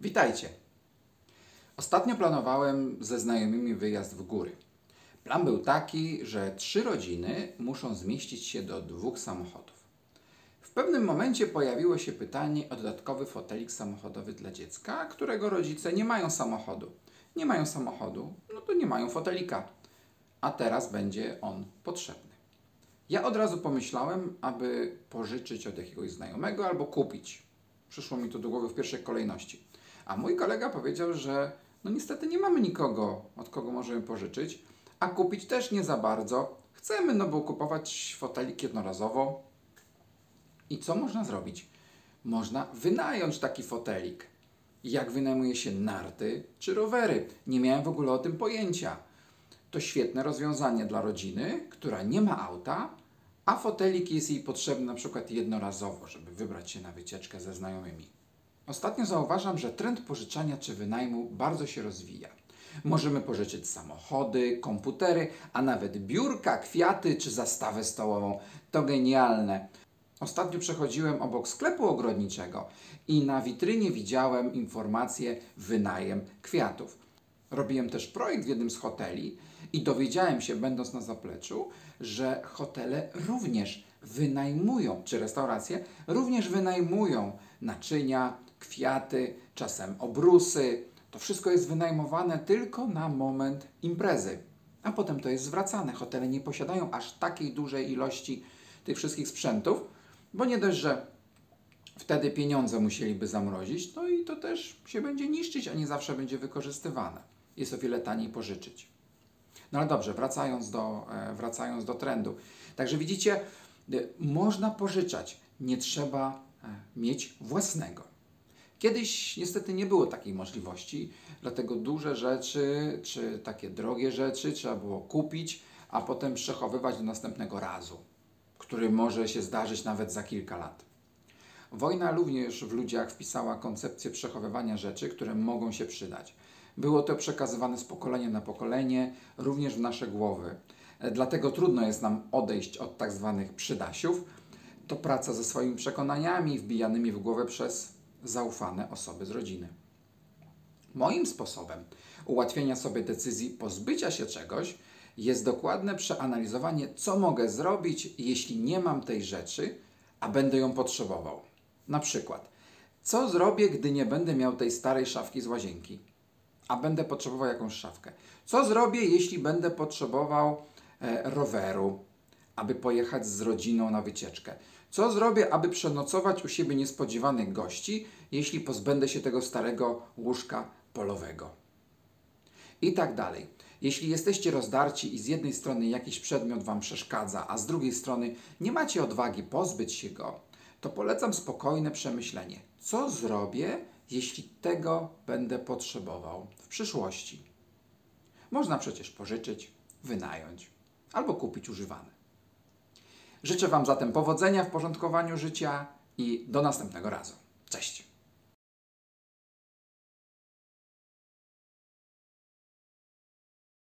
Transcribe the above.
Witajcie. Ostatnio planowałem ze znajomymi wyjazd w góry. Plan był taki, że trzy rodziny muszą zmieścić się do dwóch samochodów. W pewnym momencie pojawiło się pytanie o dodatkowy fotelik samochodowy dla dziecka, którego rodzice nie mają samochodu. Nie mają samochodu, no to nie mają fotelika. A teraz będzie on potrzebny. Ja od razu pomyślałem, aby pożyczyć od jakiegoś znajomego albo kupić. Przyszło mi to do głowy w pierwszej kolejności. A mój kolega powiedział, że no niestety nie mamy nikogo, od kogo możemy pożyczyć, a kupić też nie za bardzo. Chcemy, no bo kupować fotelik jednorazowo. I co można zrobić? Można wynająć taki fotelik. Jak wynajmuje się narty czy rowery? Nie miałem w ogóle o tym pojęcia. To świetne rozwiązanie dla rodziny, która nie ma auta, a fotelik jest jej potrzebny na przykład jednorazowo, żeby wybrać się na wycieczkę ze znajomymi. Ostatnio zauważam, że trend pożyczania czy wynajmu bardzo się rozwija. Możemy pożyczyć samochody, komputery, a nawet biurka, kwiaty czy zastawę stołową. To genialne. Ostatnio przechodziłem obok sklepu ogrodniczego i na witrynie widziałem informację wynajem kwiatów. Robiłem też projekt w jednym z hoteli i dowiedziałem się, będąc na zapleczu, że hotele również wynajmują, czy restauracje również wynajmują naczynia, kwiaty, czasem obrusy. To wszystko jest wynajmowane tylko na moment imprezy, a potem to jest zwracane. Hotele nie posiadają aż takiej dużej ilości tych wszystkich sprzętów, bo nie dość, że wtedy pieniądze musieliby zamrozić, no i to też się będzie niszczyć, a nie zawsze będzie wykorzystywane. Jest o wiele taniej pożyczyć. No ale dobrze, wracając do, e, wracając do trendu. Także widzicie, e, można pożyczać, nie trzeba e, mieć własnego. Kiedyś niestety nie było takiej możliwości, dlatego duże rzeczy, czy takie drogie rzeczy trzeba było kupić, a potem przechowywać do następnego razu, który może się zdarzyć nawet za kilka lat. Wojna również w ludziach wpisała koncepcję przechowywania rzeczy, które mogą się przydać. Było to przekazywane z pokolenia na pokolenie, również w nasze głowy. Dlatego trudno jest nam odejść od tak zwanych przydasiów. To praca ze swoimi przekonaniami wbijanymi w głowę przez zaufane osoby z rodziny. Moim sposobem ułatwienia sobie decyzji pozbycia się czegoś jest dokładne przeanalizowanie, co mogę zrobić, jeśli nie mam tej rzeczy, a będę ją potrzebował. Na przykład, co zrobię, gdy nie będę miał tej starej szafki z łazienki, a będę potrzebował jakąś szafkę? Co zrobię, jeśli będę potrzebował e, roweru, aby pojechać z rodziną na wycieczkę? Co zrobię, aby przenocować u siebie niespodziewanych gości, jeśli pozbędę się tego starego łóżka polowego? I tak dalej. Jeśli jesteście rozdarci i z jednej strony jakiś przedmiot Wam przeszkadza, a z drugiej strony nie macie odwagi pozbyć się go, to polecam spokojne przemyślenie. Co zrobię, jeśli tego będę potrzebował w przyszłości? Można przecież pożyczyć, wynająć albo kupić używane. Życzę Wam zatem powodzenia w porządkowaniu życia i do następnego razu.